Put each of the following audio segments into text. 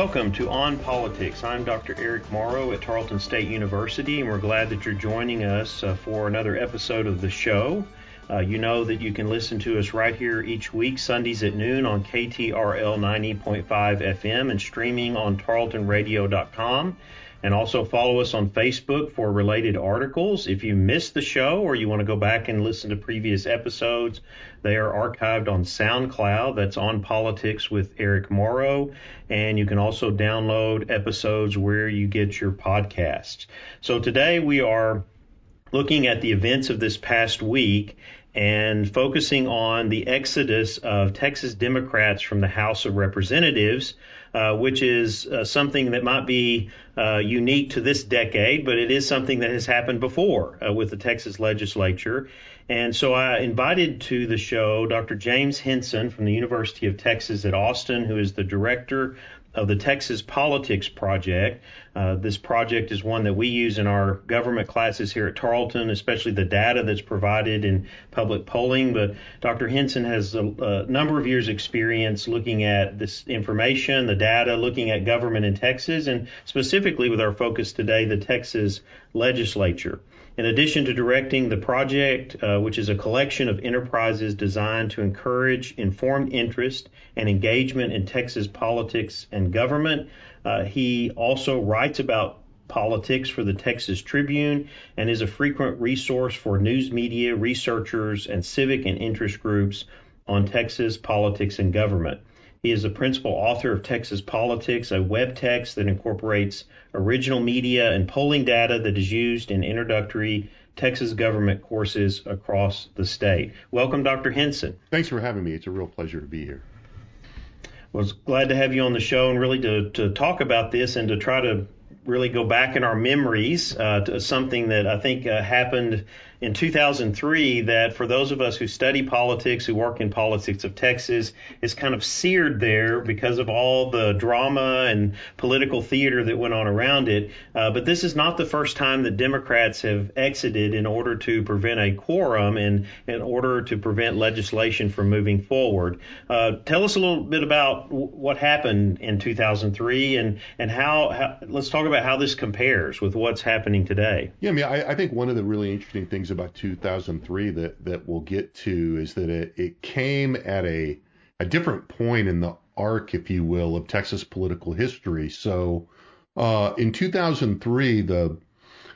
Welcome to On Politics. I'm Dr. Eric Morrow at Tarleton State University, and we're glad that you're joining us uh, for another episode of the show. Uh, you know that you can listen to us right here each week, Sundays at noon on KTRL 90.5 FM and streaming on tarletonradio.com. And also follow us on Facebook for related articles. If you missed the show or you want to go back and listen to previous episodes, they are archived on SoundCloud. That's on Politics with Eric Morrow. And you can also download episodes where you get your podcasts. So today we are looking at the events of this past week and focusing on the exodus of Texas Democrats from the House of Representatives, uh, which is uh, something that might be uh, unique to this decade, but it is something that has happened before uh, with the Texas legislature. And so I invited to the show Dr. James Henson from the University of Texas at Austin, who is the director of the Texas Politics Project. Uh, this project is one that we use in our government classes here at Tarleton, especially the data that's provided in public polling. But Dr. Henson has a, a number of years' experience looking at this information, the data, looking at government in Texas, and specifically with our focus today, the Texas legislature. In addition to directing the project, uh, which is a collection of enterprises designed to encourage informed interest and engagement in Texas politics and government, uh, he also writes about politics for the Texas Tribune and is a frequent resource for news media, researchers, and civic and interest groups on Texas politics and government. He is the principal author of Texas Politics, a web text that incorporates original media and polling data that is used in introductory Texas government courses across the state. Welcome, Dr. Henson. Thanks for having me. It's a real pleasure to be here. Well, was glad to have you on the show and really to, to talk about this and to try to really go back in our memories uh, to something that I think uh, happened in 2003 that for those of us who study politics, who work in politics of Texas, is kind of seared there because of all the drama and political theater that went on around it. Uh, but this is not the first time that Democrats have exited in order to prevent a quorum and in order to prevent legislation from moving forward. Uh, tell us a little bit about w- what happened in 2003 and and how, how, let's talk about how this compares with what's happening today. Yeah, I mean, I, I think one of the really interesting things about 2003 that that we'll get to is that it, it came at a a different point in the arc, if you will, of Texas political history. So uh, in 2003, the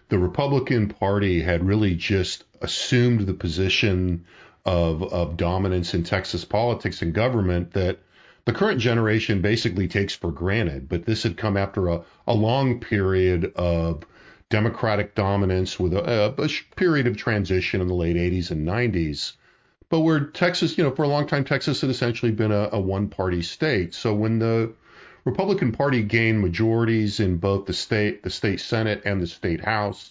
the Republican Party had really just assumed the position of of dominance in Texas politics and government that the current generation basically takes for granted. But this had come after a, a long period of Democratic dominance with a, a, period of transition in the late 80s and 90s. But where Texas, you know, for a long time, Texas had essentially been a, a one party state. So when the Republican Party gained majorities in both the state, the state Senate and the state House,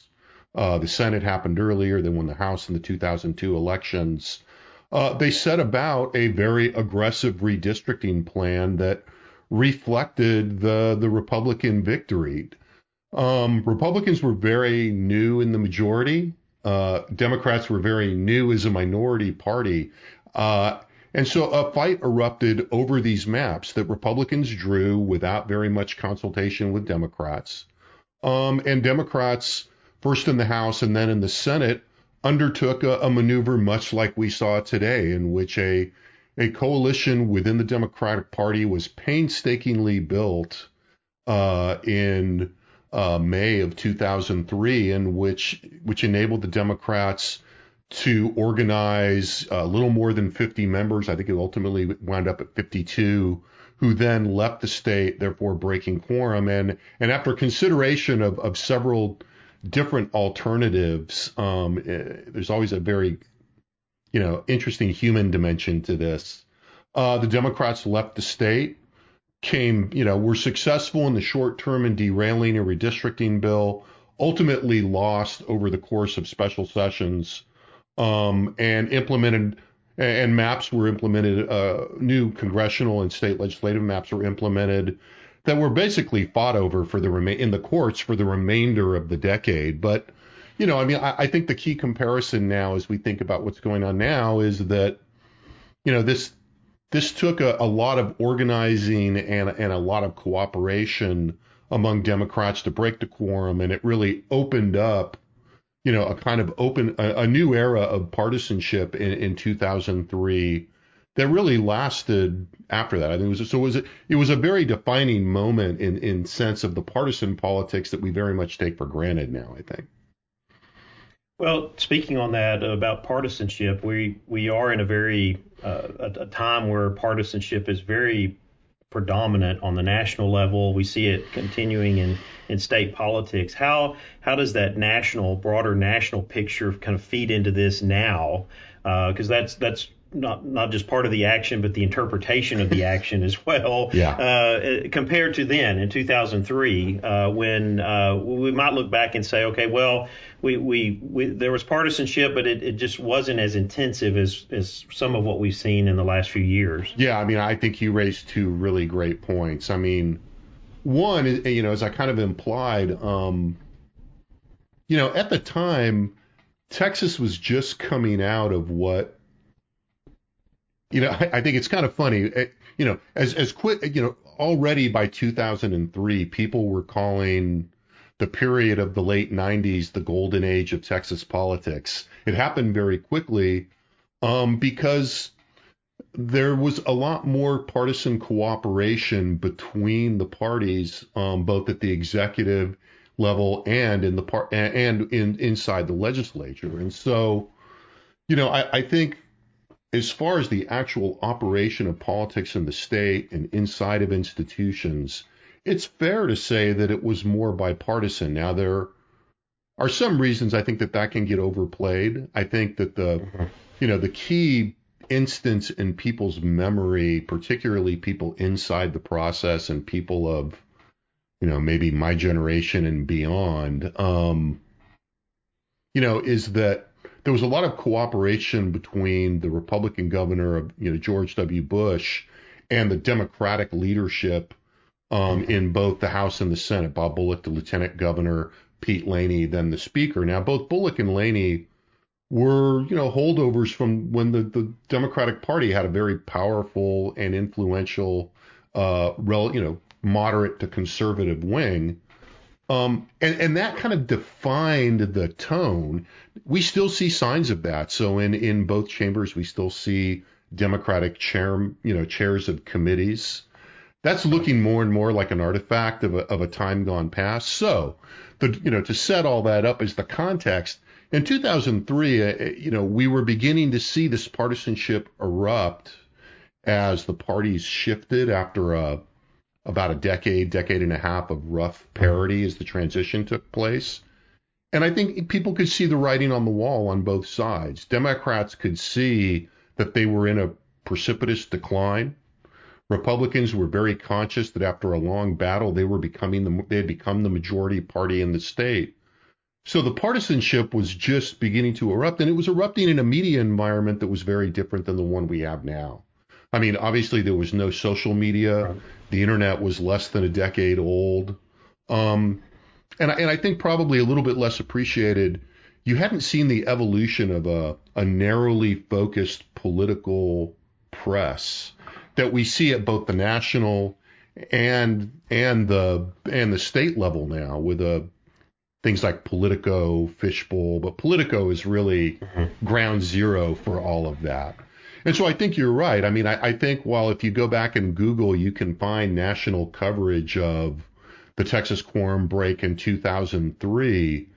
uh, the Senate happened earlier than when the House in the 2002 elections. Uh, they set about a very aggressive redistricting plan that reflected the the Republican victory. Um, Republicans were very new in the majority. Uh, Democrats were very new as a minority party. Uh, and so a fight erupted over these maps that Republicans drew without very much consultation with Democrats. Um, and Democrats, first in the House and then in the Senate, undertook a, a maneuver much like we saw today, in which a a coalition within the Democratic Party was painstakingly built uh, in uh, May of 2003, in which which enabled the Democrats to organize a little more than 50 members. I think it ultimately wound up at 52, who then left the state, therefore breaking quorum. And and after consideration of, of several different alternatives, um, eh, there's always a very you know interesting human dimension to this. Uh, the Democrats left the state came, you know, were successful in the short term in derailing a redistricting bill, ultimately lost over the course of special sessions, um, and implemented and maps were implemented. Uh, new congressional and state legislative maps were implemented that were basically fought over for the remain in the courts for the remainder of the decade. But you know, I mean, I, I think the key comparison now, as we think about what's going on now, is that you know this this took a, a lot of organizing and and a lot of cooperation among Democrats to break the quorum, and it really opened up, you know, a kind of open a, a new era of partisanship in, in 2003 that really lasted after that. I think it was so it was it was a very defining moment in in sense of the partisan politics that we very much take for granted now. I think. Well, speaking on that about partisanship, we we are in a very uh, a, a time where partisanship is very predominant on the national level. We see it continuing in, in state politics. How how does that national, broader national picture kind of feed into this now? Because uh, that's that's not not just part of the action, but the interpretation of the action as well. Yeah. Uh, compared to then in 2003, uh, when uh, we might look back and say, okay, well, we, we, we there was partisanship, but it, it just wasn't as intensive as as some of what we've seen in the last few years. Yeah, I mean, I think you raised two really great points. I mean, one, you know, as I kind of implied, um, you know, at the time, Texas was just coming out of what you know, I, I, think it's kind of funny. Eh, you know, as as quick, you know, already by 2003, people were calling the period of the late 90s the golden age of Texas politics. It happened very quickly um, because there was a lot more partisan cooperation between the parties, um, both at the executive level and in the part and in inside the legislature. And so, you know, I, I think as far as the actual operation of politics in the state and inside of institutions, it's fair to say that it was more bipartisan. Now, there are some reasons I think that that can get overplayed. I think that the, mm-hmm. you know, the key instance in people's memory, particularly people inside the process and people of, you know, maybe my generation and beyond, um, you know, is that there was a lot of cooperation between the Republican governor of you know George W. Bush and the Democratic leadership um, in both the House and the Senate. Bob Bullock, the lieutenant governor, Pete Laney, then the speaker. Now both Bullock and Laney were you know holdovers from when the, the Democratic Party had a very powerful and influential, uh, rel, you know, moderate to conservative wing. Um, and, and that kind of defined the tone. We still see signs of that. So in, in both chambers, we still see Democratic chair, you know, chairs of committees. That's looking more and more like an artifact of a, of a time gone past. So, the, you know, to set all that up as the context, in 2003, uh, you know, we were beginning to see this partisanship erupt as the parties shifted after a about a decade, decade and a half of rough parity as the transition took place. And I think people could see the writing on the wall on both sides. Democrats could see that they were in a precipitous decline. Republicans were very conscious that after a long battle, they were becoming the, they had become the majority party in the state. So the partisanship was just beginning to erupt, and it was erupting in a media environment that was very different than the one we have now. I mean, obviously there was no social media. Right. The internet was less than a decade old. Um, and, I, and I think probably a little bit less appreciated. You hadn't seen the evolution of a, a narrowly focused political press that we see at both the national and and the and the state level now with a uh, things like Politico, Fishbowl, but Politico is really mm-hmm. ground zero for all of that. And so I think you're right. I mean, I, I think while if you go back and Google, you can find national coverage of the Texas quorum break in 2003.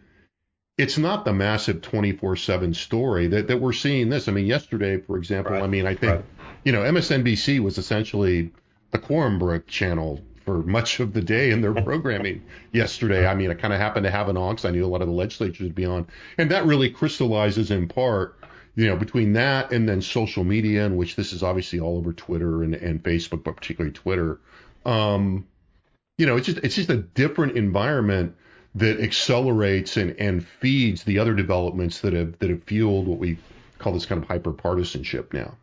It's not the massive 24/7 story that, that we're seeing this. I mean, yesterday, for example, right. I mean, I think right. you know MSNBC was essentially the quorum break channel for much of the day in their programming yesterday. I mean, I kind of happened to have an on because I knew a lot of the legislatures would be on, and that really crystallizes in part you know, between that and then social media, in which this is obviously all over Twitter and, and Facebook, but particularly Twitter, um, you know, it's just it's just a different environment that accelerates and, and feeds the other developments that have that have fueled what we call this kind of hyper partisanship now.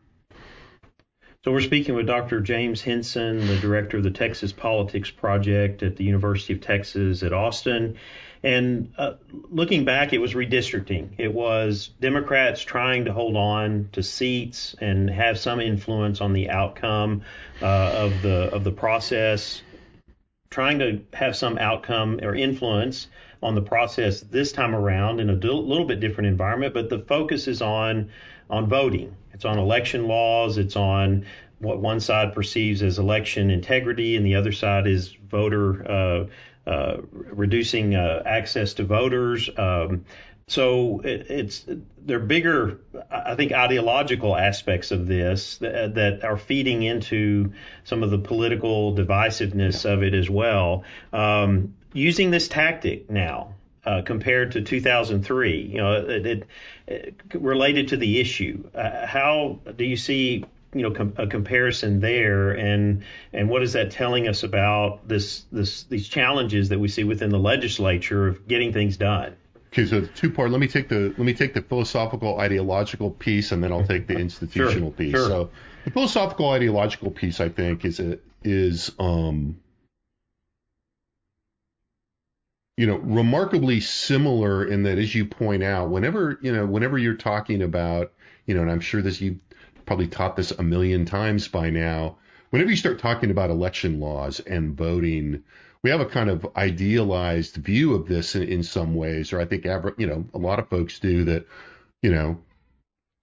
So we're speaking with Dr. James Henson, the director of the Texas Politics Project at the University of Texas at Austin. And uh, looking back, it was redistricting. It was Democrats trying to hold on to seats and have some influence on the outcome uh, of the of the process, trying to have some outcome or influence on the process this time around in a little bit different environment. But the focus is on on voting. It's on election laws. It's on what one side perceives as election integrity, and the other side is voter. Uh, reducing uh, access to voters. Um, so it, it's there are bigger, I think, ideological aspects of this that, that, are feeding into some of the political divisiveness of it as well. Um, using this tactic now. Uh, compared to 2003, you know, it, it, it related to the issue. Uh, how do you see you know com- a comparison there. And and what is that telling us about this this these challenges that we see within the legislature of getting things done? Okay so two part let me take the let me take the philosophical ideological piece and then I'll take the institutional sure, piece. Sure. so the philosophical ideological piece I think is a, is um you know remarkably similar in that as you point out whenever you know whenever you're talking about you know and I'm sure this you probably taught this a million times by now. Whenever you start talking about election laws and voting, we have a kind of idealized view of this in, in some ways, or I think you know a lot of folks do that. You know,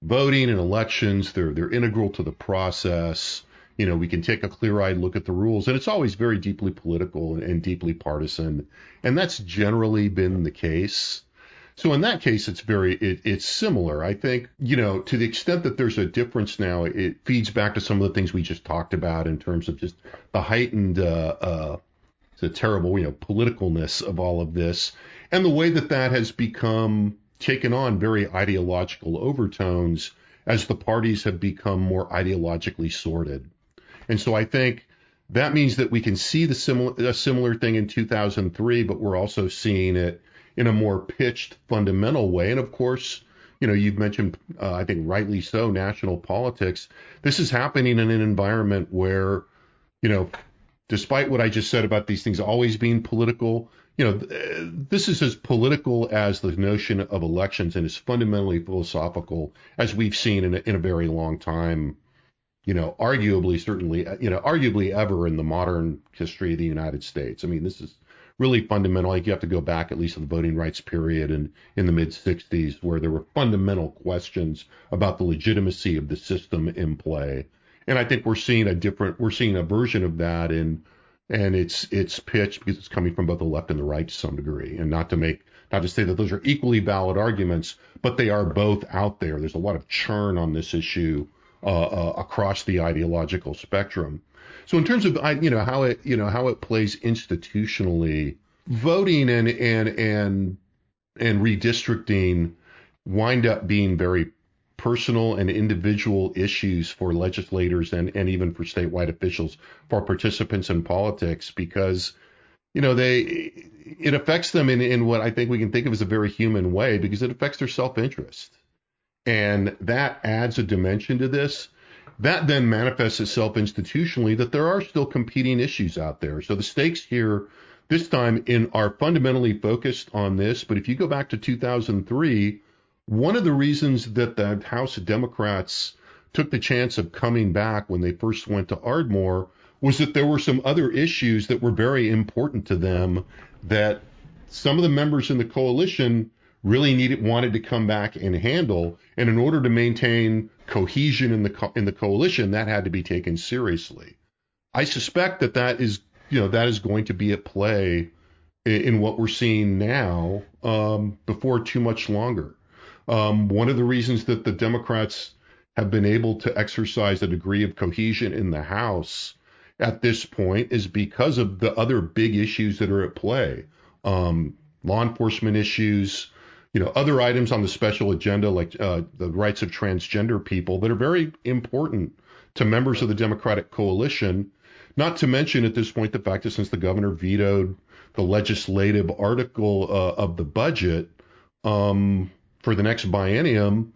voting and elections they're they're integral to the process. You know, we can take a clear-eyed look at the rules, and it's always very deeply political and, and deeply partisan, and that's generally been the case. So in that case, it's very it, it's similar. I think you know to the extent that there's a difference now, it feeds back to some of the things we just talked about in terms of just the heightened, uh, uh, the terrible you know politicalness of all of this, and the way that that has become taken on very ideological overtones as the parties have become more ideologically sorted. And so I think that means that we can see the similar a similar thing in 2003, but we're also seeing it in a more pitched, fundamental way. And of course, you know, you've mentioned, uh, I think rightly so, national politics. This is happening in an environment where, you know, despite what I just said about these things always being political, you know, this is as political as the notion of elections and as fundamentally philosophical as we've seen in a, in a very long time. You know, arguably, certainly, you know, arguably ever in the modern history of the United States. I mean, this is really fundamental. Like you have to go back at least to the voting rights period and in the mid 60s where there were fundamental questions about the legitimacy of the system in play. And I think we're seeing a different, we're seeing a version of that in, and it's it's pitched because it's coming from both the left and the right to some degree. And not to make, not to say that those are equally valid arguments, but they are both out there. There's a lot of churn on this issue uh, uh, across the ideological spectrum. So in terms of you know how it you know how it plays institutionally, voting and and and and redistricting wind up being very personal and individual issues for legislators and, and even for statewide officials, for participants in politics, because, you know, they it affects them in, in what I think we can think of as a very human way because it affects their self interest. And that adds a dimension to this that then manifests itself institutionally that there are still competing issues out there. So the stakes here this time in are fundamentally focused on this. But if you go back to 2003, one of the reasons that the House Democrats took the chance of coming back when they first went to Ardmore was that there were some other issues that were very important to them that some of the members in the coalition really needed wanted to come back and handle. And in order to maintain cohesion in the co- in the coalition, that had to be taken seriously. I suspect that that is you know that is going to be at play in, in what we're seeing now um, before too much longer. Um, one of the reasons that the Democrats have been able to exercise a degree of cohesion in the House at this point is because of the other big issues that are at play. Um, law enforcement issues, you know, other items on the special agenda, like uh, the rights of transgender people, that are very important to members of the Democratic coalition. Not to mention at this point the fact that since the governor vetoed the legislative article uh, of the budget um, for the next biennium,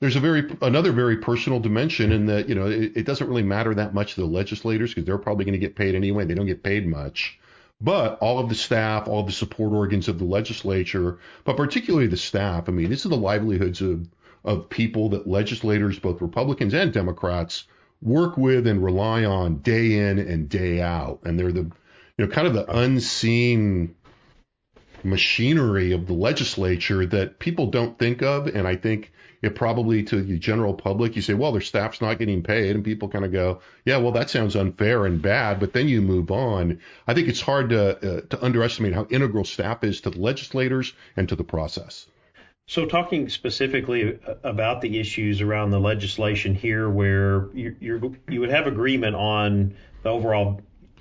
there's a very another very personal dimension in that you know it, it doesn't really matter that much to the legislators because they're probably going to get paid anyway. They don't get paid much. But all of the staff, all of the support organs of the legislature, but particularly the staff. I mean, this is the livelihoods of of people that legislators, both Republicans and Democrats, work with and rely on day in and day out. And they're the, you know, kind of the unseen machinery of the legislature that people don't think of. And I think it probably to the general public, you say, well, their staff's not getting paid. And people kind of go, yeah, well, that sounds unfair and bad. But then you move on. I think it's hard to, uh, to underestimate how integral staff is to the legislators and to the process. So, talking specifically about the issues around the legislation here, where you you would have agreement on the overall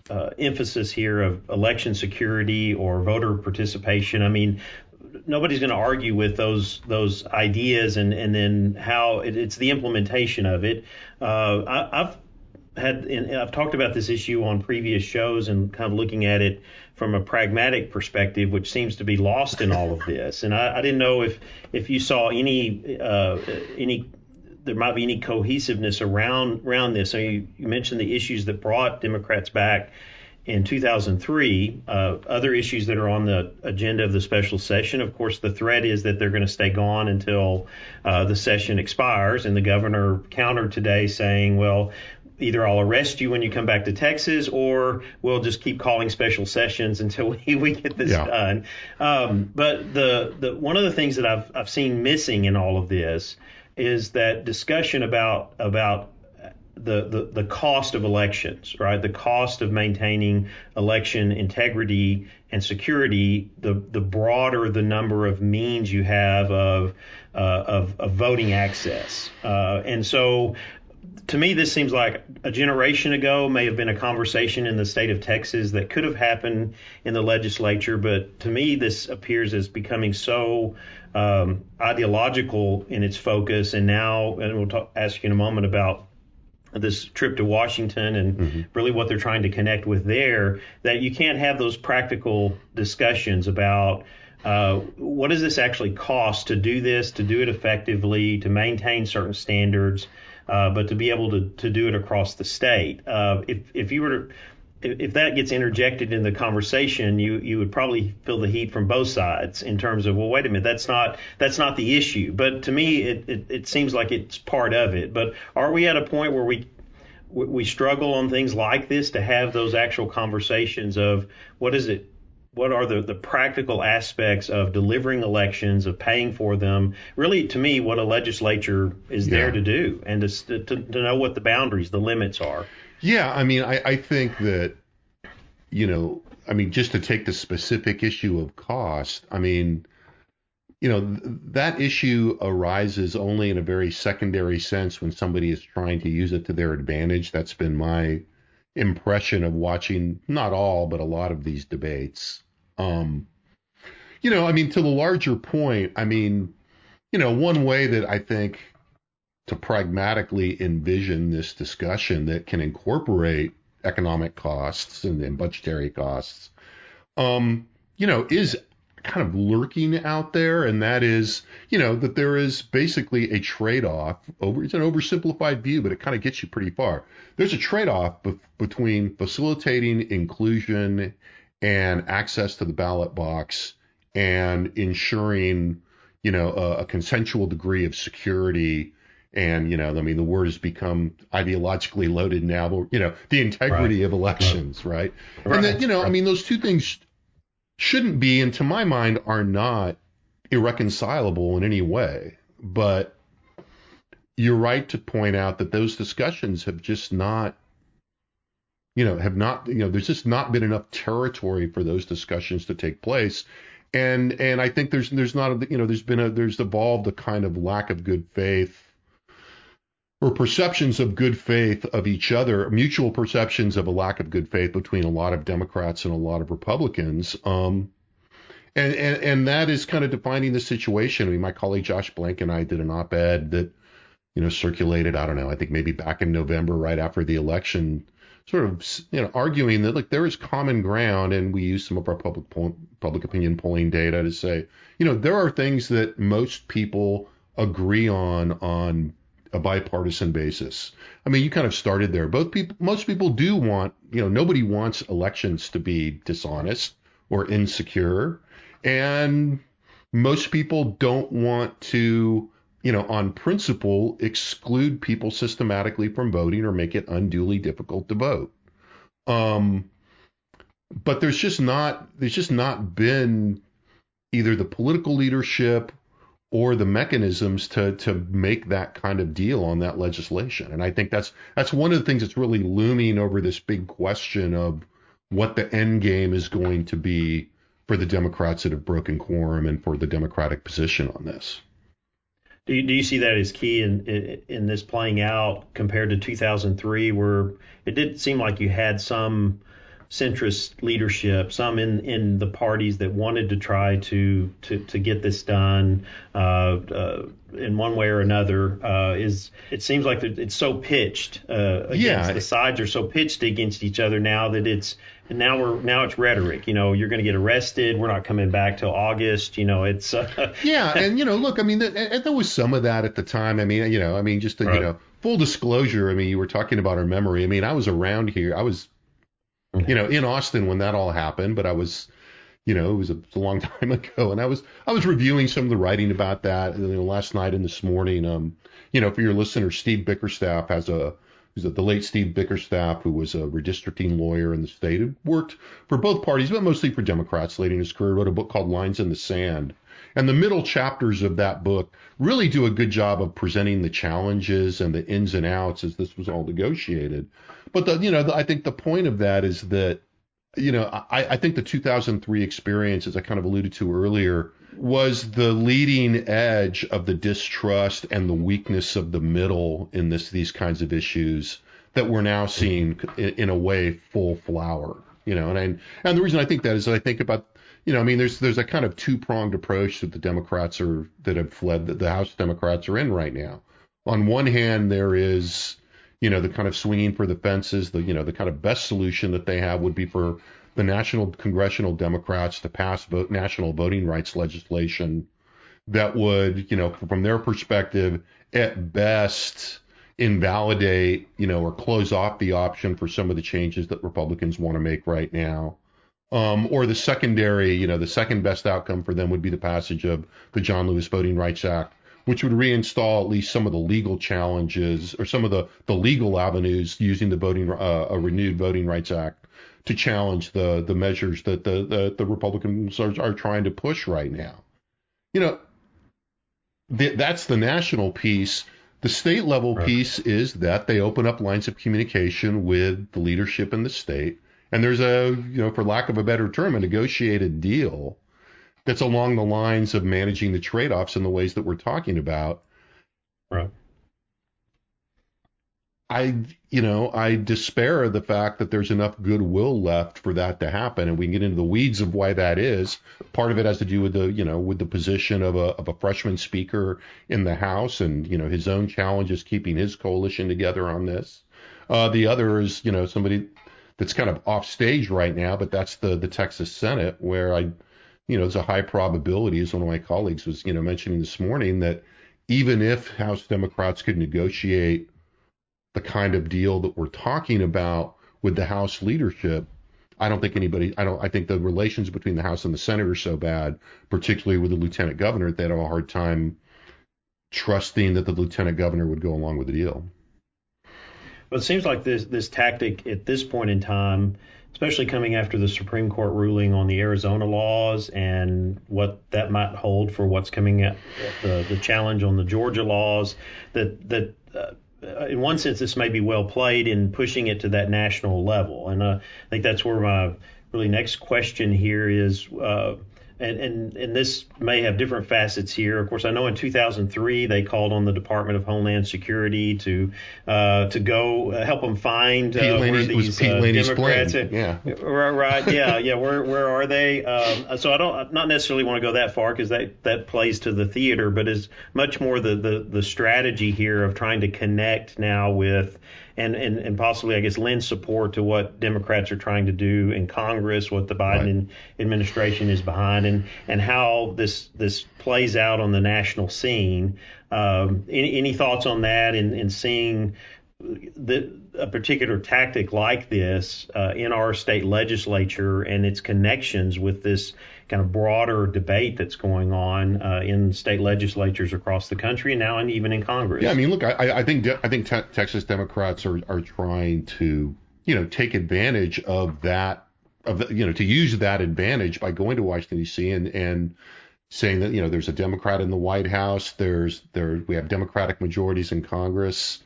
uh, emphasis here of election security or voter participation. I mean, nobody's going to argue with those those ideas, and and then how it, it's the implementation of it. Uh, I, have had and I've talked about this issue on previous shows and kind of looking at it from a pragmatic perspective, which seems to be lost in all of this. And I, I didn't know if if you saw any uh, any there might be any cohesiveness around around this. So you, you mentioned the issues that brought Democrats back in 2003. Uh, other issues that are on the agenda of the special session, of course, the threat is that they're going to stay gone until uh, the session expires. And the governor countered today saying, well, either I'll arrest you when you come back to Texas, or we'll just keep calling special sessions until we, we get this yeah. done. Um, but the, the one of the things that I've I've seen missing in all of this is that discussion about about the, the, the cost of elections, right? The cost of maintaining election integrity and security, the, the broader the number of means you have of, uh, of, of voting access. Uh, and so to me, this seems like a generation ago may have been a conversation in the state of Texas that could have happened in the legislature, but to me, this appears as becoming so um, ideological in its focus. And now, and we'll talk, ask you in a moment about this trip to Washington and mm-hmm. really what they're trying to connect with there, that you can't have those practical discussions about. Uh, what does this actually cost to do this, to do it effectively, to maintain certain standards? uh, but to be able to, to do it across the state. Uh, if, if you were to, if that gets interjected in the conversation, you you would probably feel the heat from both sides in terms of well, wait a minute, that's not that's not the issue. But to me, it it, it seems like it's part of it. But are we at a point where we we struggle on things like this to have those actual conversations of what is it what are the, the practical aspects of delivering elections, of paying for them? Really, to me, what a legislature is yeah. there to do and to, to, to know what the boundaries, the limits are. Yeah, I mean, I, I think that, you know, I mean, just to take the specific issue of cost, I mean, you know, th- that issue arises only in a very secondary sense when somebody is trying to use it to their advantage. That's been my impression of watching not all, but a lot of these debates. Um, you know, I mean, to the larger point, I mean, you know, one way that I think to pragmatically envision this discussion that can incorporate economic costs and, and budgetary costs, um, you know, is kind of lurking out there, and that is, you know, that there is basically a trade-off. Over it's an oversimplified view, but it kind of gets you pretty far. There's a trade-off be- between facilitating inclusion and access to the ballot box and ensuring, you know, a, a consensual degree of security and you know i mean the word has become ideologically loaded now but you know the integrity right. of elections right, right. and that you know right. i mean those two things shouldn't be and to my mind are not irreconcilable in any way but you're right to point out that those discussions have just not you know, have not, you know, there's just not been enough territory for those discussions to take place. And and I think there's there's not a, you know there's been a there's evolved a kind of lack of good faith or perceptions of good faith of each other, mutual perceptions of a lack of good faith between a lot of Democrats and a lot of Republicans. Um, and, and, and that is kind of defining the situation. I mean, my colleague Josh Blank and I did an op-ed that, you know, circulated, I don't know, I think maybe back in November, right after the election, sort of you know arguing that like there is common ground, and we use some of our public po- public opinion polling data to say you know there are things that most people agree on on a bipartisan basis. I mean, you kind of started there. Both people, most people do want, you know, nobody wants elections to be dishonest or insecure, and most people don't want to, you know, on principle, exclude people systematically from voting or make it unduly difficult to vote. Um, but there's just not there's just not been either the political leadership or the mechanisms to to make that kind of deal on that legislation. And I think that's that's one of the things that's really looming over this big question of what the end game is going to be for the Democrats that have broken quorum and for the Democratic position on this. Do you, do you see that as key in, in, in this playing out compared to 2003, where it did seem like you had some centrist leadership, some in, in the parties that wanted to try to to, to get this done uh, uh, in one way or another. Uh, is it seems like it's so pitched uh, against yeah. the sides are so pitched against each other now that it's and now we're now it's rhetoric. You know, you're going to get arrested. We're not coming back till August. You know, it's uh, yeah, and you know, look, I mean, and there was some of that at the time. I mean, you know, I mean, just to, right. you know, full disclosure. I mean, you were talking about our memory. I mean, I was around here. I was you know, in Austin when that all happened, but I was, you know, it was a, a long time ago, and I was I was reviewing some of the writing about that you know, last night and this morning. Um, you know, for your listeners, Steve Bickerstaff has a who's the late Steve Bickerstaff, who was a redistricting lawyer in the state, who worked for both parties, but mostly for Democrats late in his career, wrote a book called Lines in the Sand. And the middle chapters of that book really do a good job of presenting the challenges and the ins and outs as this was all negotiated. But the, you know, the, I think the point of that is that, you know, I, I think the 2003 experience, as I kind of alluded to earlier, was the leading edge of the distrust and the weakness of the middle in this these kinds of issues that we're now seeing in, a way full flower. You know, and I, and the reason I think that is I think about you know, I mean, there's there's a kind of two pronged approach that the Democrats are that have fled that the House Democrats are in right now. On one hand, there is you know, the kind of swinging for the fences, the, you know, the kind of best solution that they have would be for the national congressional Democrats to pass vote, national voting rights legislation that would, you know, from their perspective, at best invalidate, you know, or close off the option for some of the changes that Republicans want to make right now. Um, or the secondary, you know, the second best outcome for them would be the passage of the John Lewis Voting Rights Act, which would reinstall at least some of the legal challenges or some of the, the legal avenues using the voting uh, a renewed Voting Rights Act to challenge the the measures that the the, the Republicans are, are trying to push right now. You know, th- that's the national piece. The state level right. piece is that they open up lines of communication with the leadership in the state, and there's a you know, for lack of a better term, a negotiated deal that's along the lines of managing the trade-offs in the ways that we're talking about. Right. I, you know, I despair of the fact that there's enough goodwill left for that to happen, and we can get into the weeds of why that is. Part of it has to do with the, you know, with the position of a of a freshman speaker in the House, and you know, his own challenges keeping his coalition together on this. Uh, the other is, you know, somebody that's kind of off stage right now, but that's the the Texas Senate, where I you know, there's a high probability, as one of my colleagues was, you know, mentioning this morning, that even if House Democrats could negotiate the kind of deal that we're talking about with the House leadership, I don't think anybody, I don't, I think the relations between the House and the Senate are so bad, particularly with the Lieutenant Governor, that they have a hard time trusting that the Lieutenant Governor would go along with the deal. Well, it seems like this this tactic at this point in time especially coming after the Supreme Court ruling on the Arizona laws and what that might hold for what's coming at the, the challenge on the Georgia laws. That that uh, in one sense this may be well played in pushing it to that national level, and uh, I think that's where my really next question here is. Uh, and, and and this may have different facets here. Of course, I know in 2003 they called on the Department of Homeland Security to uh, to go uh, help them find uh, where these uh, Democrats. Yeah. Right. Right. Yeah. Yeah. Where where are they? Um, so I don't not necessarily want to go that far because that that plays to the theater, but is much more the, the the strategy here of trying to connect now with and, and, and possibly, I guess, lend support to what Democrats are trying to do in Congress, what the Biden right. administration is behind, and, and how this this plays out on the national scene. Um, any, any thoughts on that and, and seeing the, a particular tactic like this uh, in our state legislature and its connections with this kind of broader debate that's going on uh, in state legislatures across the country and now and even in Congress. Yeah, I mean, look, I, I think I think te- Texas Democrats are are trying to you know take advantage of that you know to use that advantage by going to Washington D.C. and and saying that you know there's a Democrat in the White House, there's there we have Democratic majorities in Congress.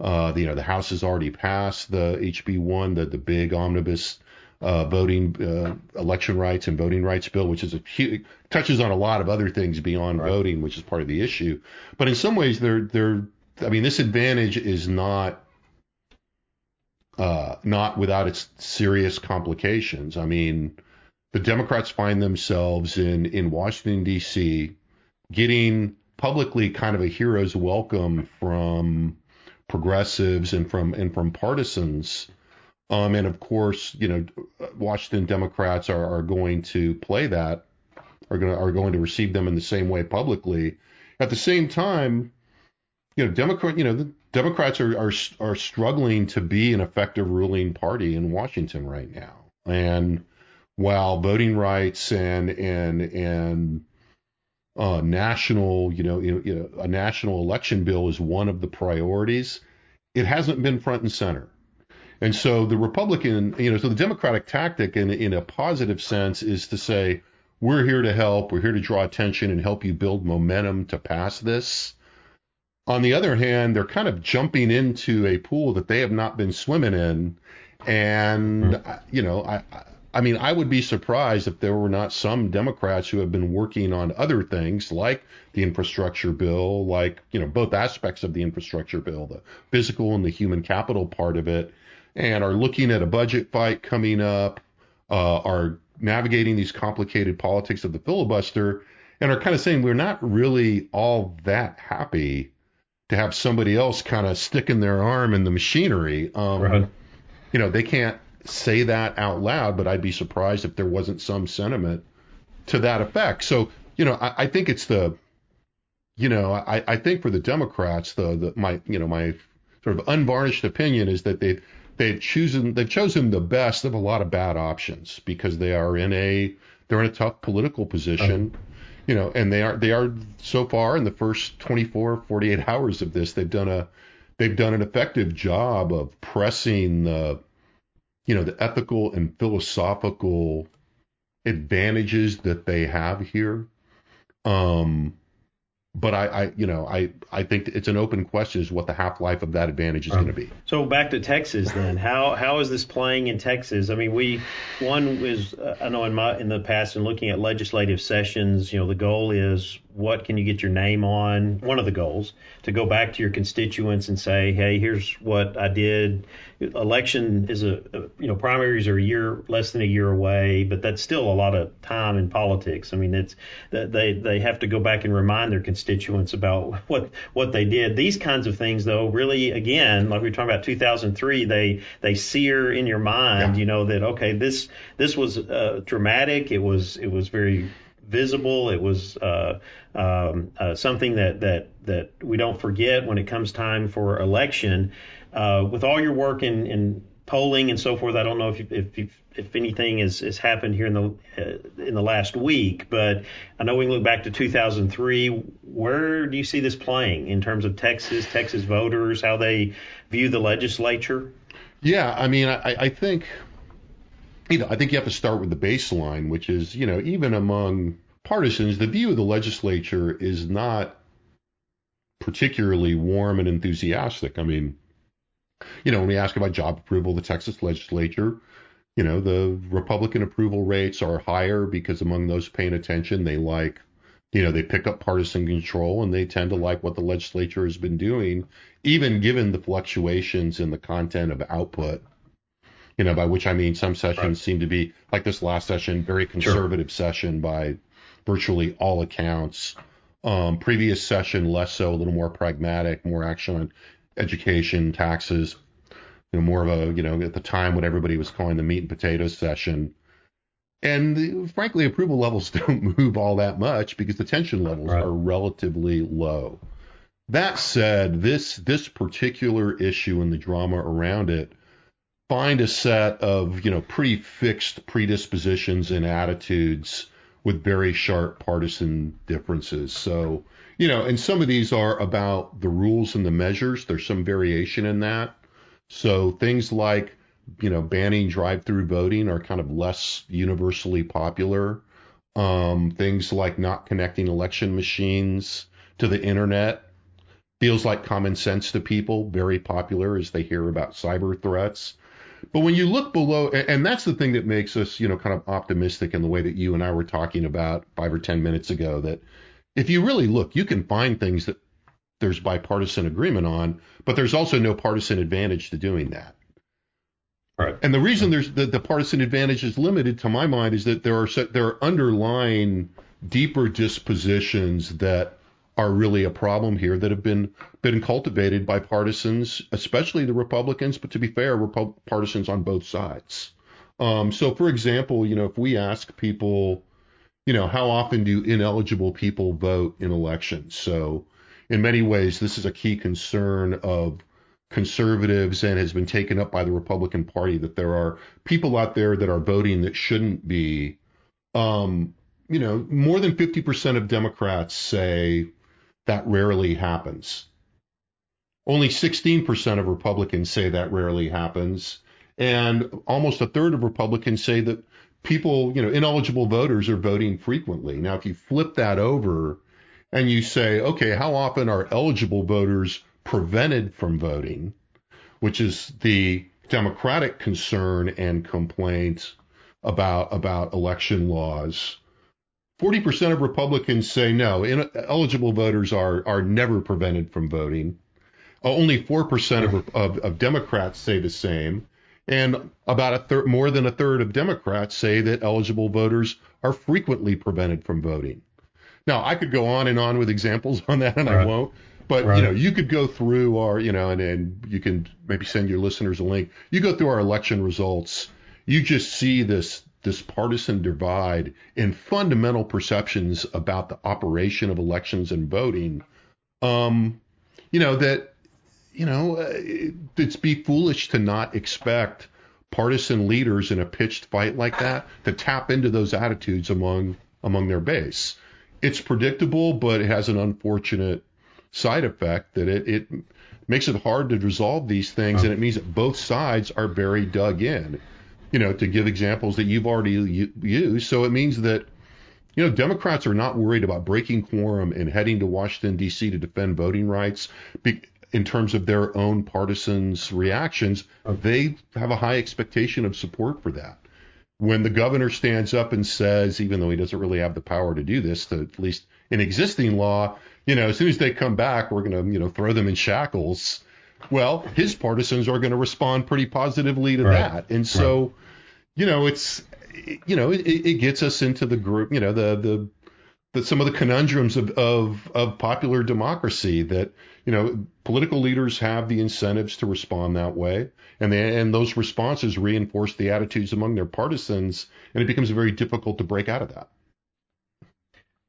Uh, you know, the House has already passed the HB1, the the big omnibus uh, voting uh, election rights and voting rights bill, which is a huge, touches on a lot of other things beyond right. voting, which is part of the issue. But in some ways, they're they're I mean, this advantage is not uh, not without its serious complications. I mean, the Democrats find themselves in in Washington D.C. getting publicly kind of a hero's welcome from progressives and from and from partisans. Um, and of course, you know, Washington Democrats are, are going to play that, are going to are going to receive them in the same way publicly. At the same time, you know, Democrat, you know, the Democrats are are are struggling to be an effective ruling party in Washington right now. And while voting rights and and and uh, national, you know, you know, a national election bill is one of the priorities. It hasn't been front and center. And so the Republican, you know, so the Democratic tactic in, in a positive sense is to say, we're here to help, we're here to draw attention and help you build momentum to pass this. On the other hand, they're kind of jumping into a pool that they have not been swimming in. And, mm-hmm. you know, I, I mean, I would be surprised if there were not some Democrats who have been working on other things like the infrastructure bill, like, you know, both aspects of the infrastructure bill, the physical and the human capital part of it, and are looking at a budget fight coming up, uh, are navigating these complicated politics of the filibuster, and are kind of saying we're not really all that happy to have somebody else kind of sticking their arm in the machinery. Um, right. You know, they can't say that out loud, but I'd be surprised if there wasn't some sentiment to that effect. So, you know, I, I think it's the, you know, I, I think for the Democrats, the, the my, you know, my sort of unvarnished opinion is that they they've chosen they've chosen the best of a lot of bad options because they are in a they're in a tough political position. You know, and they are they are so far in the first 24, 48 hours of this, they've done a they've done an effective job of pressing the you know, the ethical and philosophical advantages that they have here. Um, but I, I, you know, I, I think it's an open question is what the half life of that advantage is um, going to be. So back to Texas then. How how is this playing in Texas? I mean, we one is uh, I know in my in the past in looking at legislative sessions, you know, the goal is what can you get your name on? One of the goals to go back to your constituents and say, hey, here's what I did. Election is a, a, you know primaries are a year less than a year away, but that's still a lot of time in politics. I mean, it's they they have to go back and remind their constituents about what what they did. These kinds of things, though, really again, like we were talking about 2003, they they sear in your mind, yeah. you know that okay, this this was uh, dramatic. It was it was very visible. It was uh, um, uh, something that that that we don't forget when it comes time for election. Uh, with all your work in, in polling and so forth, I don't know if if if anything has, has happened here in the uh, in the last week, but I know we can look back to 2003. Where do you see this playing in terms of Texas, Texas voters, how they view the legislature? Yeah, I mean, I, I think you know, I think you have to start with the baseline, which is, you know, even among partisans, the view of the legislature is not particularly warm and enthusiastic. I mean, you know, when we ask about job approval, the Texas legislature, you know, the Republican approval rates are higher because among those paying attention, they like, you know, they pick up partisan control and they tend to like what the legislature has been doing, even given the fluctuations in the content of output you know, by which I mean some sessions right. seem to be like this last session, very conservative sure. session by virtually all accounts. Um, previous session, less so, a little more pragmatic, more action on education, taxes. you know, more of a, you know, at the time what everybody was calling the meat and potatoes session. And frankly, approval levels don't move all that much because the tension levels right. are relatively low. That said, this this particular issue and the drama around it find a set of you know pretty fixed predispositions and attitudes with very sharp partisan differences. So you know, and some of these are about the rules and the measures. There's some variation in that. So things like you know banning drive-through voting are kind of less universally popular. Um, things like not connecting election machines to the internet feels like common sense to people, very popular as they hear about cyber threats. But when you look below, and that's the thing that makes us, you know, kind of optimistic in the way that you and I were talking about five or 10 minutes ago, that if you really look, you can find things that there's bipartisan agreement on, but there's also no partisan advantage to doing that. Right. And the reason there's the, the partisan advantage is limited, to my mind, is that there are there are underlying deeper dispositions that are really a problem here that have been been cultivated by partisans, especially the Republicans, but to be fair, Repu- partisans on both sides. Um, so, for example, you know, if we ask people, you know, how often do ineligible people vote in elections? So, in many ways, this is a key concern of conservatives and has been taken up by the Republican Party that there are people out there that are voting that shouldn't be. Um, you know, more than 50% of Democrats say that rarely happens. Only 16% of Republicans say that rarely happens. And almost a third of Republicans say that people, you know, ineligible voters are voting frequently. Now, if you flip that over and you say, okay, how often are eligible voters prevented from voting, which is the Democratic concern and complaint about, about election laws, 40% of Republicans say no. eligible voters are, are never prevented from voting. Uh, only 4% of, of, of, Democrats say the same. And about a third, more than a third of Democrats say that eligible voters are frequently prevented from voting. Now, I could go on and on with examples on that, and right. I won't. But right. you know, you could go through our, you know, and, and you can maybe send your listeners a link. You go through our election results. You just see this this partisan divide in fundamental perceptions about the operation of elections and voting, um, you know, that, you know, uh, it's be foolish to not expect partisan leaders in a pitched fight like that to tap into those attitudes among among their base. It's predictable, but it has an unfortunate side effect that it, it makes it hard to resolve these things, and it means that both sides are very dug in you know, to give examples that you've already used. So it means that, you know, Democrats are not worried about breaking quorum and heading to Washington, D.C. to defend voting rights. in terms of their own partisans' reactions, they have a high expectation of support for that. When the governor stands up and says, even though he doesn't really have the power to do this, to, at least in existing law, you know, as soon as they come back, we're going to, you know, throw them in shackles. Well, his partisans are going to respond pretty positively to right. that. And so, right you know, it's you know, it, it gets us into the group, you know, the the the, some of the conundrums of, of, of popular democracy that you know political leaders have the incentives to respond that way, and they, and those responses reinforce the attitudes among their partisans, and it becomes very difficult to break out of that.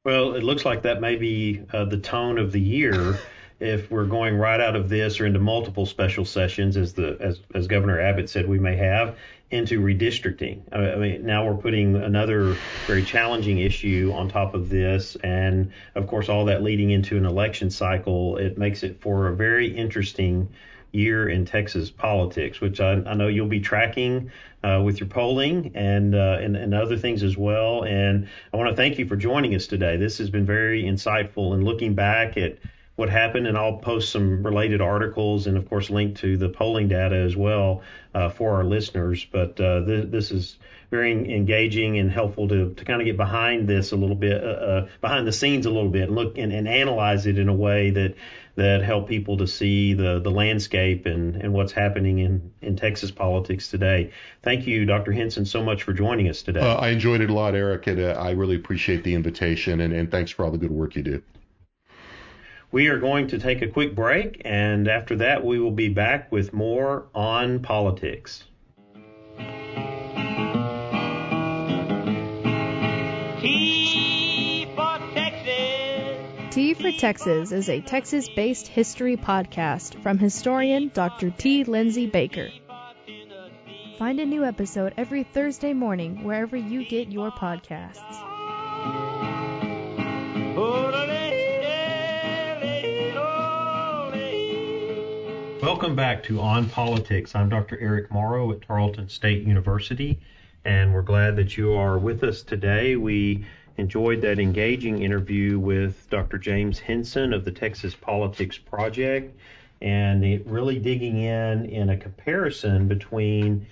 Well, it looks like that may be uh, the tone of the year. If we're going right out of this or into multiple special sessions, as the as as Governor Abbott said we may have, into redistricting. I mean, now we're putting another very challenging issue on top of this, and of course, all that leading into an election cycle. It makes it for a very interesting year in Texas politics, which I, I know you'll be tracking uh, with your polling and, uh, and, and other things as well. And I want to thank you for joining us today. This has been very insightful and looking back at what happened, and I'll post some related articles and, of course, link to the polling data as well uh, for our listeners. But uh, th- this is very engaging and helpful to, to kind of get behind this a little bit, uh, uh, behind the scenes a little bit, and look and, and analyze it in a way that that help people to see the the landscape and, and what's happening in, in Texas politics today. Thank you, Dr. Henson, so much for joining us today. Uh, I enjoyed it a lot, Eric, and uh, I really appreciate the invitation, and, and thanks for all the good work you do. We are going to take a quick break, and after that, we will be back with more on politics. T for Texas. T for Texas is a Texas based history podcast from historian Dr. T. Lindsay Baker. Find a new episode every Thursday morning wherever you get your podcasts. Welcome back to On Politics. I'm Dr. Eric Morrow at Tarleton State University, and we're glad that you are with us today. We enjoyed that engaging interview with Dr. James Henson of the Texas Politics Project, and it really digging in in a comparison between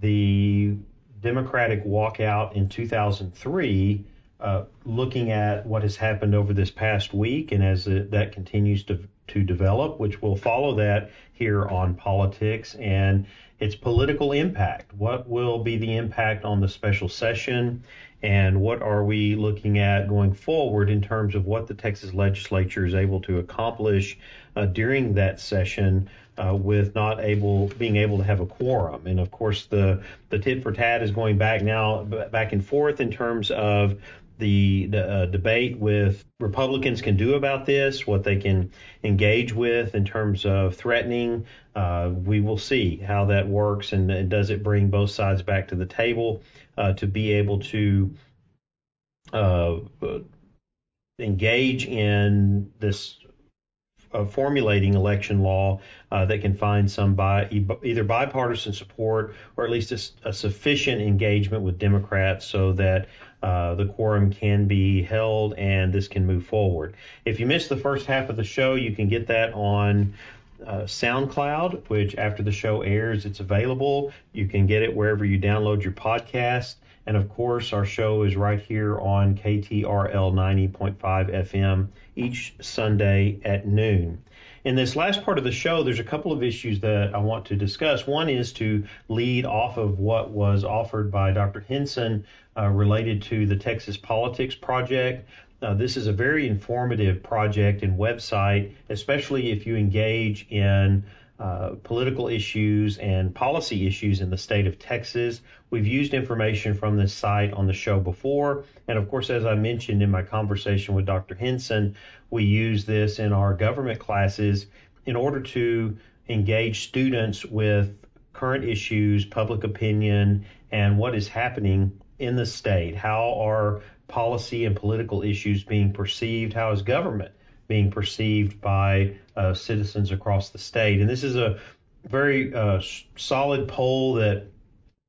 the Democratic walkout in 2003 uh, looking at what has happened over this past week and as that continues to, to develop, which will follow that here on politics and its political impact. What will be the impact on the special session? And what are we looking at going forward in terms of what the Texas legislature is able to accomplish uh, during that session uh, with not able being able to have a quorum. And of course, the the tit for tat is going back now back and forth in terms of the, uh, debate with Republicans can do about this, what they can engage with in terms of threatening. Uh, we will see how that works and, and, does it bring both sides back to the table uh, to be able to uh, engage in this uh, formulating election law uh, that can find some by either bipartisan support or at least a, a sufficient engagement with Democrats so that uh, the quorum can be held and this can move forward. If you missed the first half of the show, you can get that on uh, SoundCloud, which after the show airs, it's available. You can get it wherever you download your podcast. And of course, our show is right here on KTRL 90.5 FM each Sunday at noon. In this last part of the show, there's a couple of issues that I want to discuss. One is to lead off of what was offered by Dr. Henson uh, related to the Texas Politics Project. Uh, this is a very informative project and website, especially if you engage in uh, political issues and policy issues in the state of Texas. We've used information from this site on the show before. And of course, as I mentioned in my conversation with Dr. Henson, we use this in our government classes in order to engage students with current issues, public opinion, and what is happening in the state. How are policy and political issues being perceived? How is government being perceived by uh, citizens across the state. And this is a very uh, solid poll that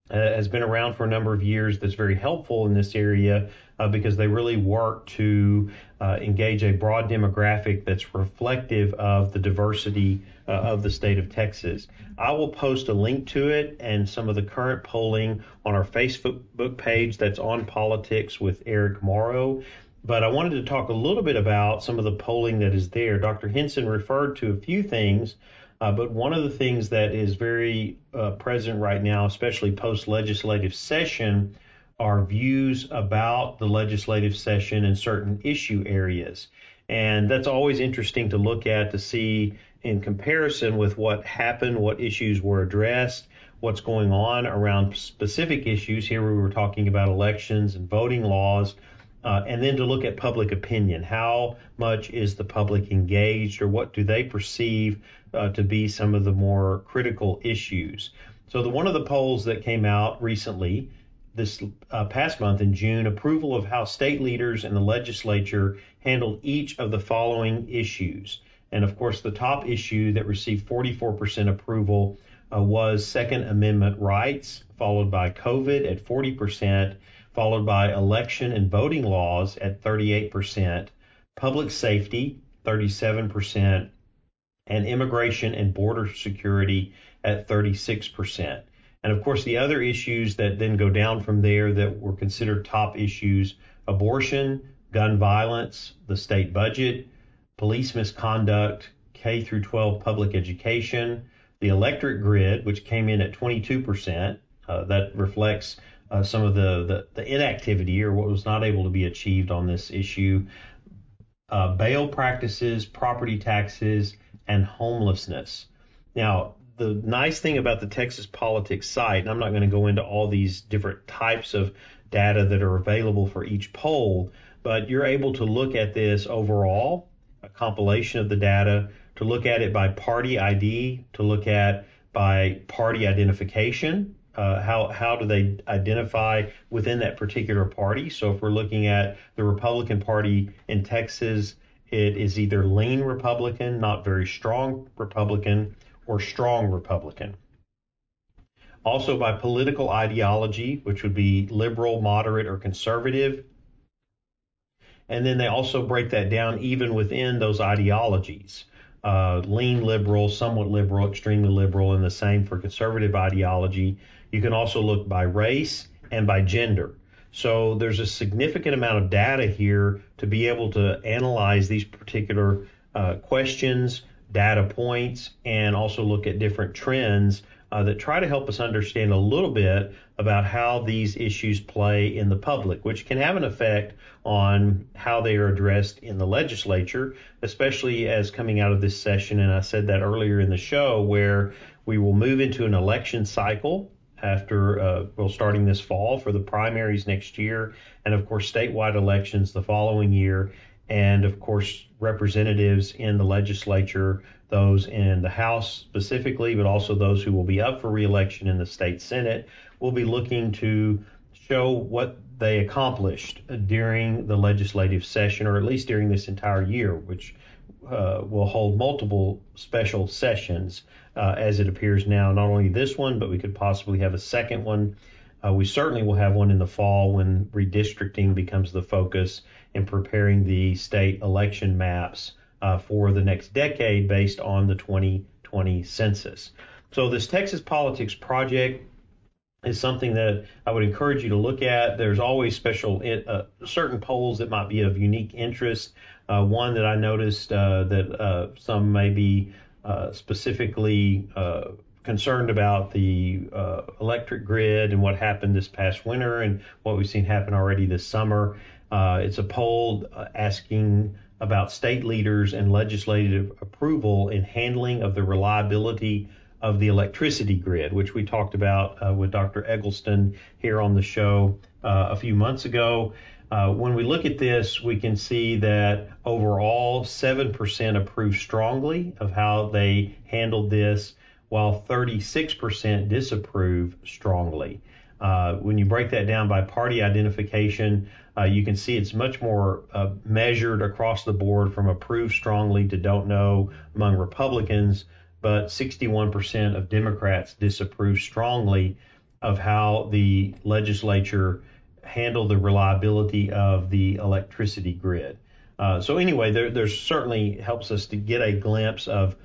has been around for a number of years that's very helpful in this area uh, because they really work to uh, engage a broad demographic that's reflective of the diversity uh, of the state of Texas. I will post a link to it and some of the current polling on our Facebook page that's on politics with Eric Morrow but I wanted to talk a little bit about some of the polling that is there. Dr. Henson referred to a few things, uh, but one of the things that is very uh, present right now, especially post legislative session, are views about the legislative session in certain issue areas. And that's always interesting to look at to see in comparison with what happened, what issues were addressed, what's going on around specific issues. Here we were talking about elections and voting laws uh, and then to look at public opinion. How much is the public engaged, or what do they perceive uh, to be some of the more critical issues? So, the one of the polls that came out recently, this uh, past month in June, approval of how state leaders and the legislature handled each of the following issues. And of course, the top issue that received 44% approval uh, was Second Amendment rights, followed by COVID at 40% followed by election and voting laws at 38%, public safety 37%, and immigration and border security at 36%. And of course, the other issues that then go down from there that were considered top issues abortion, gun violence, the state budget, police misconduct, K through 12 public education, the electric grid, which came in at 22%. Uh, that reflects uh, some of the, the, the inactivity or what was not able to be achieved on this issue. uh, bail practices, property taxes, and homelessness. Now, the nice thing about the Texas Politics site, and I'm not going to go into all these different types of data that are available for each poll, but you're able to look at this overall, a compilation of the data, to look at it by party ID, to look at by party identification. Uh, how how do they identify within that particular party? So if we're looking at the Republican Party in Texas, it is either lean Republican, not very strong Republican, or strong Republican. Also by political ideology, which would be liberal, moderate, or conservative. And then they also break that down even within those ideologies. Uh, lean liberal, somewhat liberal, extremely liberal, and the same for conservative ideology. You can also look by race and by gender. So there's a significant amount of data here to be able to analyze these particular uh, questions, data points, and also look at different trends uh, that try to help us understand a little bit about how these issues play in the public, which can have an effect on how they are addressed in the legislature, especially as coming out of this session. And I said that earlier in the show, where we will move into an election cycle after uh, well starting this fall for the primaries next year and of course statewide elections the following year and of course representatives in the legislature those in the house specifically but also those who will be up for reelection in the state senate will be looking to show what they accomplished during the legislative session or at least during this entire year which uh, will hold multiple special sessions uh, as it appears now. Not only this one, but we could possibly have a second one. Uh, we certainly will have one in the fall when redistricting becomes the focus in preparing the state election maps uh, for the next decade based on the 2020 census. So this Texas Politics Project is something that I would encourage you to look at. There's always special uh, certain polls that might be of unique interest. Uh, one that I noticed uh, that uh, some may be uh, specifically uh, concerned about the electric grid and what happened this past winter and what we've seen happen already this summer. it's a poll asking about state leaders and legislative approval in handling of the reliability of the electricity grid, which we talked about uh, with Dr. Eggleston here on the show uh, a few months ago. Uh, when we look at this, we can see that overall 7% approve strongly of how they handled this, while 36% disapprove strongly. Uh, when you break that down by party identification, uh, you can see it's much more uh, measured across the board from approve strongly to don't know among Republicans but 61% of Democrats disapprove strongly of how the legislature handled the reliability of the electricity grid. Uh, so anyway, there, there, certainly helps us to get a glimpse of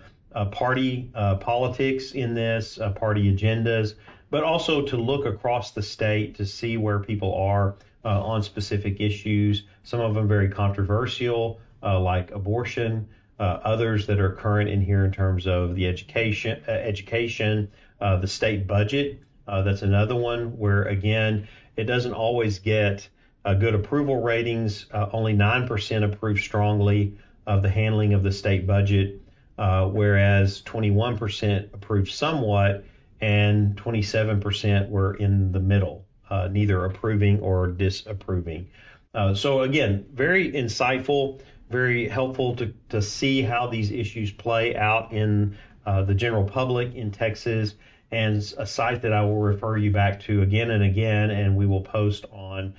party uh, politics in this, uh, party agendas, but also to look across the state to see where people are uh, on specific issues. Some of them very controversial, uh, like abortion uh, others that are current in here in terms of the education, uh, education, uh, the state budget. Uh, that's another one where again it doesn't always get uh, good approval ratings. Uh, only 9% approve strongly of the handling of the state budget, Uh, whereas 21% approved somewhat and 27% were in the middle, uh, neither approving or disapproving. Uh, so again, very insightful very helpful to, to see how these issues play out in uh, the general public in Texas, and a site that I will refer you back to again and again, and we will post on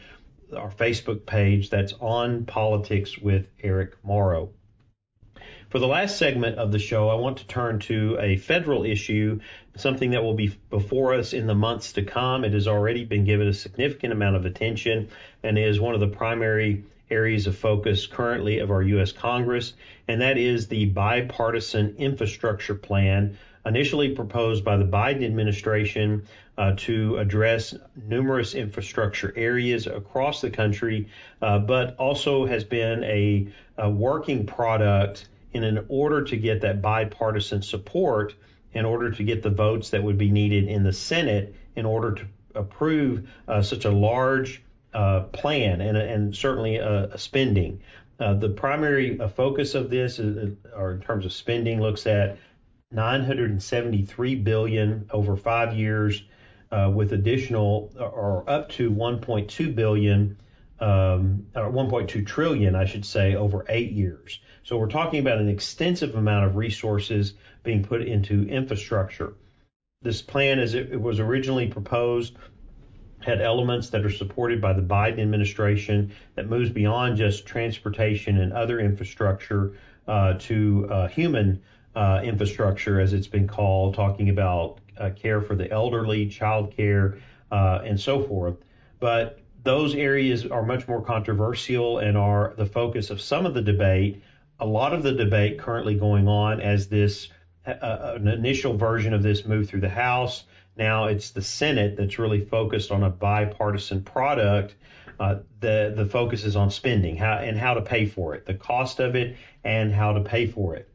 our Facebook page that's on politics with Eric Morrow. For the last segment of the show, I want to turn to a federal issue, something that will be before us in the months to come. It has already been given a significant amount of attention and is one of the primary areas of focus currently of our U.S. Congress, and that is the bipartisan infrastructure plan initially proposed by the Biden administration uh, to address numerous infrastructure areas across the country, uh, but also has been a, a working product in order to get that bipartisan support in order to get the votes that would be needed in the Senate in order to approve uh, such a large uh, plan and, and certainly a spending. Uh, the primary uh, focus of this, is, or in terms of spending, looks at 973 billion over five years, uh, with additional or up to 1.2 billion, um, or 1.2 trillion, I should say, over eight years. So we're talking about an extensive amount of resources being put into infrastructure. This plan, as it was originally proposed, had elements that are supported by the Biden administration that moves beyond just transportation and other infrastructure uh, to uh, human uh, infrastructure, as it's been called, talking about uh, care for the elderly, child care, uh, and so forth. But those areas are much more controversial and are the focus of some of the debate. A lot of the debate currently going on as this uh, an initial version of this moved through the House now it's the Senate that's really focused on a bipartisan product. Uh, the the focus is on spending how and how to pay for it, the cost of it, and how to pay for it.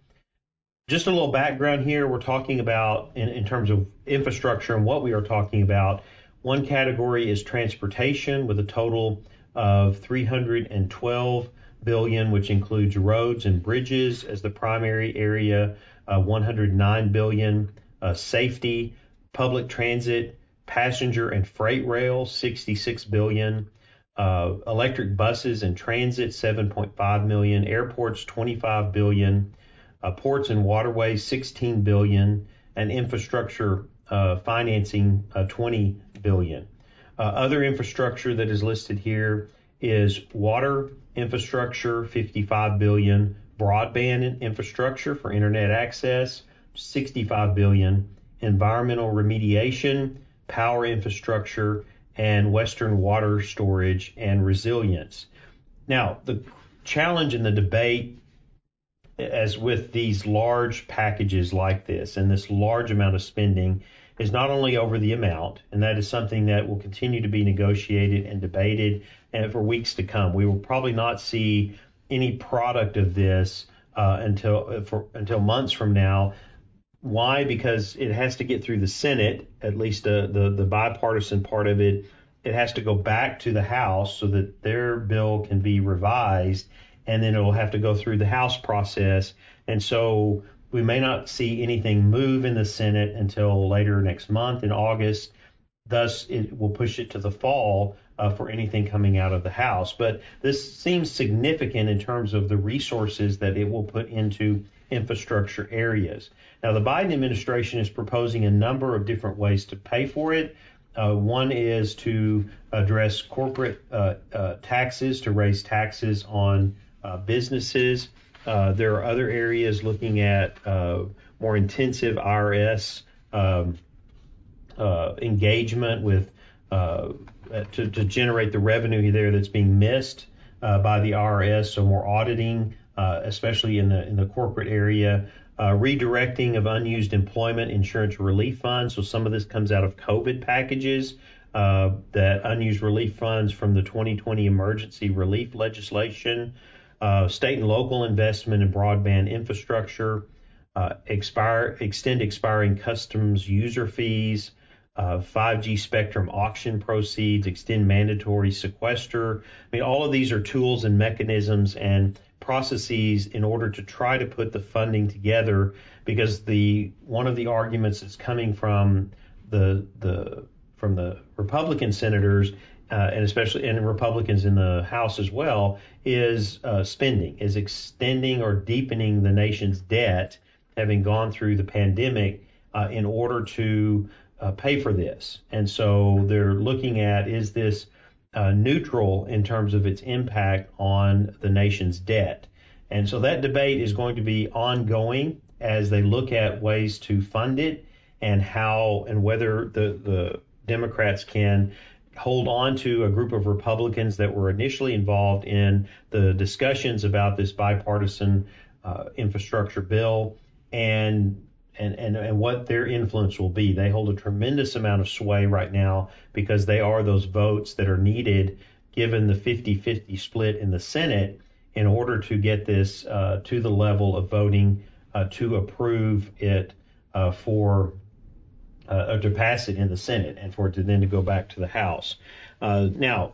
Just a little background here. We're talking about in, in terms of infrastructure and what we are talking about. One category is transportation with a total of 312 billion, which includes roads and bridges as the primary area. Uh, 109 billion. Uh, safety public transit, passenger and freight rail, 66 billion. Uh, electric buses and transit, 7.5 million. Airports, 25 billion. Uh, ports and waterways, 16 billion. And infrastructure uh, financing, uh, 20 billion. Uh, other infrastructure that is listed here is water infrastructure, 55 billion. Broadband infrastructure for internet access, 65 billion environmental remediation, power infrastructure, and Western water storage and resilience. Now, the challenge in the debate, as with these large packages like this and this large amount of spending, is not only over the amount, and that is something that will continue to be negotiated and debated and for weeks to come. We will probably not see any product of this uh, until for, until months from now why? Because it has to get through the Senate, at least uh, the the bipartisan part of it. It has to go back to the House so that their bill can be revised, and then it will have to go through the House process. And so we may not see anything move in the Senate until later next month in August. Thus, it will push it to the fall uh, for anything coming out of the House. But this seems significant in terms of the resources that it will put into infrastructure areas. Now, the Biden administration is proposing a number of different ways to pay for it. Uh, one is to address corporate uh, uh, taxes, to raise taxes on uh, businesses. Uh, there are other areas looking at uh, more intensive IRS um, engagement with to, to, generate the revenue there that's being missed by the IRS, so more auditing uh, especially in the in the corporate area. Uh, redirecting of unused employment insurance relief funds. So some of this comes out of COVID packages. Uh, that unused relief funds from the 2020 emergency relief legislation, uh, state and local investment in broadband infrastructure, uh, expire extend expiring customs user fees, 5G uh, spectrum auction proceeds, extend mandatory sequester. I mean, all of these are tools and mechanisms and processes in order to try to put the funding together because the one of the arguments that's coming from the the from the Republican senators uh, and especially and Republicans in the House as well is uh, spending is extending or deepening the nation's debt having gone through the pandemic uh, in order to uh, pay for this and so they're looking at is this uh, neutral in terms of its impact on the nation's debt. And so that debate is going to be ongoing as they look at ways to fund it and how and whether the, the Democrats can hold on to a group of Republicans that were initially involved in the discussions about this bipartisan uh, infrastructure bill and and, and, and what their influence will be. They hold a tremendous amount of sway right now because they are those votes that are needed given the 50 50 split in the Senate in order to get this uh, to the level of voting uh, to approve it uh, for uh, to pass it in the Senate and for it to then to go back to the House. Uh, now,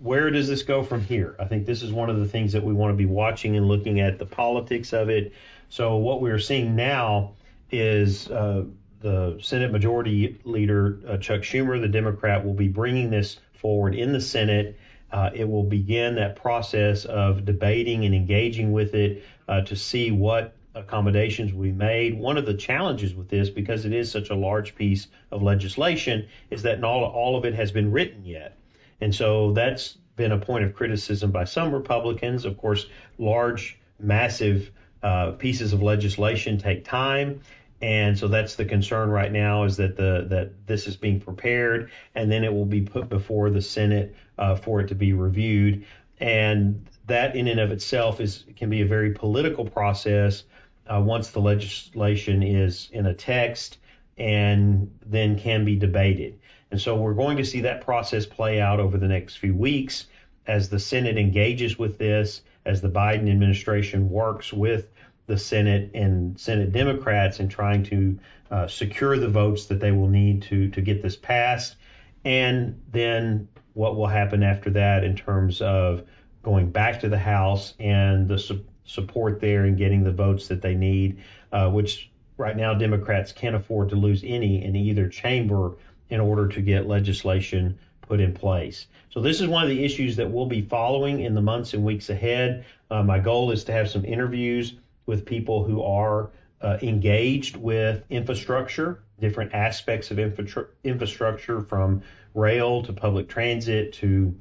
where does this go from here? I think this is one of the things that we want to be watching and looking at the politics of it. So what we're seeing now is uh, the Senate Majority Leader uh, Chuck Schumer, the Democrat, will be bringing this forward in the Senate. Uh, it will begin that process of debating and engaging with it uh, to see what accommodations we made. One of the challenges with this, because it is such a large piece of legislation, is that not all of it has been written yet. And so that's been a point of criticism by some Republicans. Of course, large, massive uh, pieces of legislation take time. And so that's the concern right now is that the that this is being prepared and then it will be put before the Senate uh, for it to be reviewed. And that in and of itself is can be a very political process uh, once the legislation is in a text and then can be debated. And so we're going to see that process play out over the next few weeks as the Senate engages with this, as the Biden administration works with the Senate and Senate Democrats in trying to uh, secure the votes that they will need to to get this passed, and then what will happen after that in terms of going back to the House and the su- support there and getting the votes that they need, uh, which right now Democrats can't afford to lose any in either chamber in order to get legislation put in place. So this is one of the issues that we'll be following in the months and weeks ahead. Uh, my goal is to have some interviews with people who are uh, engaged with infrastructure, different aspects of infra- infrastructure from rail to public transit to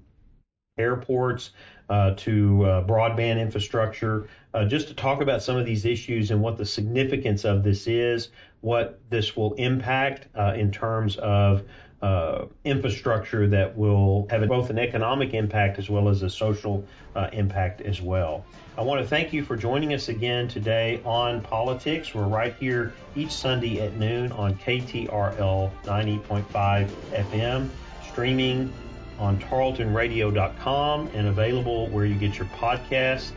airports uh, to uh, broadband infrastructure, uh, just to talk about some of these issues and what the significance of this is, what this will impact uh, in terms of uh, infrastructure that will have both an economic impact as well as a social uh, impact as well. I want to thank you for joining us again today on politics. We're right here each Sunday at noon on KTRL 90.5 FM, streaming on tarletonradio.com and available where you get your podcasts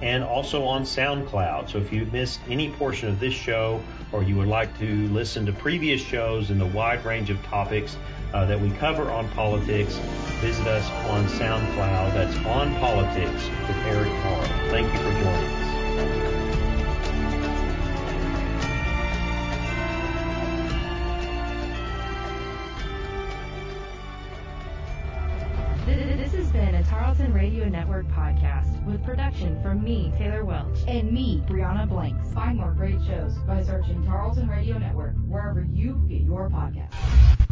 and also on SoundCloud. So if you missed any portion of this show or you would like to listen to previous shows and the wide range of topics uh, that we cover on politics, visit us on SoundCloud. That's On Politics with Eric Morrow. Thank you for joining Tarleton Radio Network podcast with production from me, Taylor Welch, and me, Brianna Blanks. Find more great shows by searching Tarleton Radio Network wherever you get your podcast.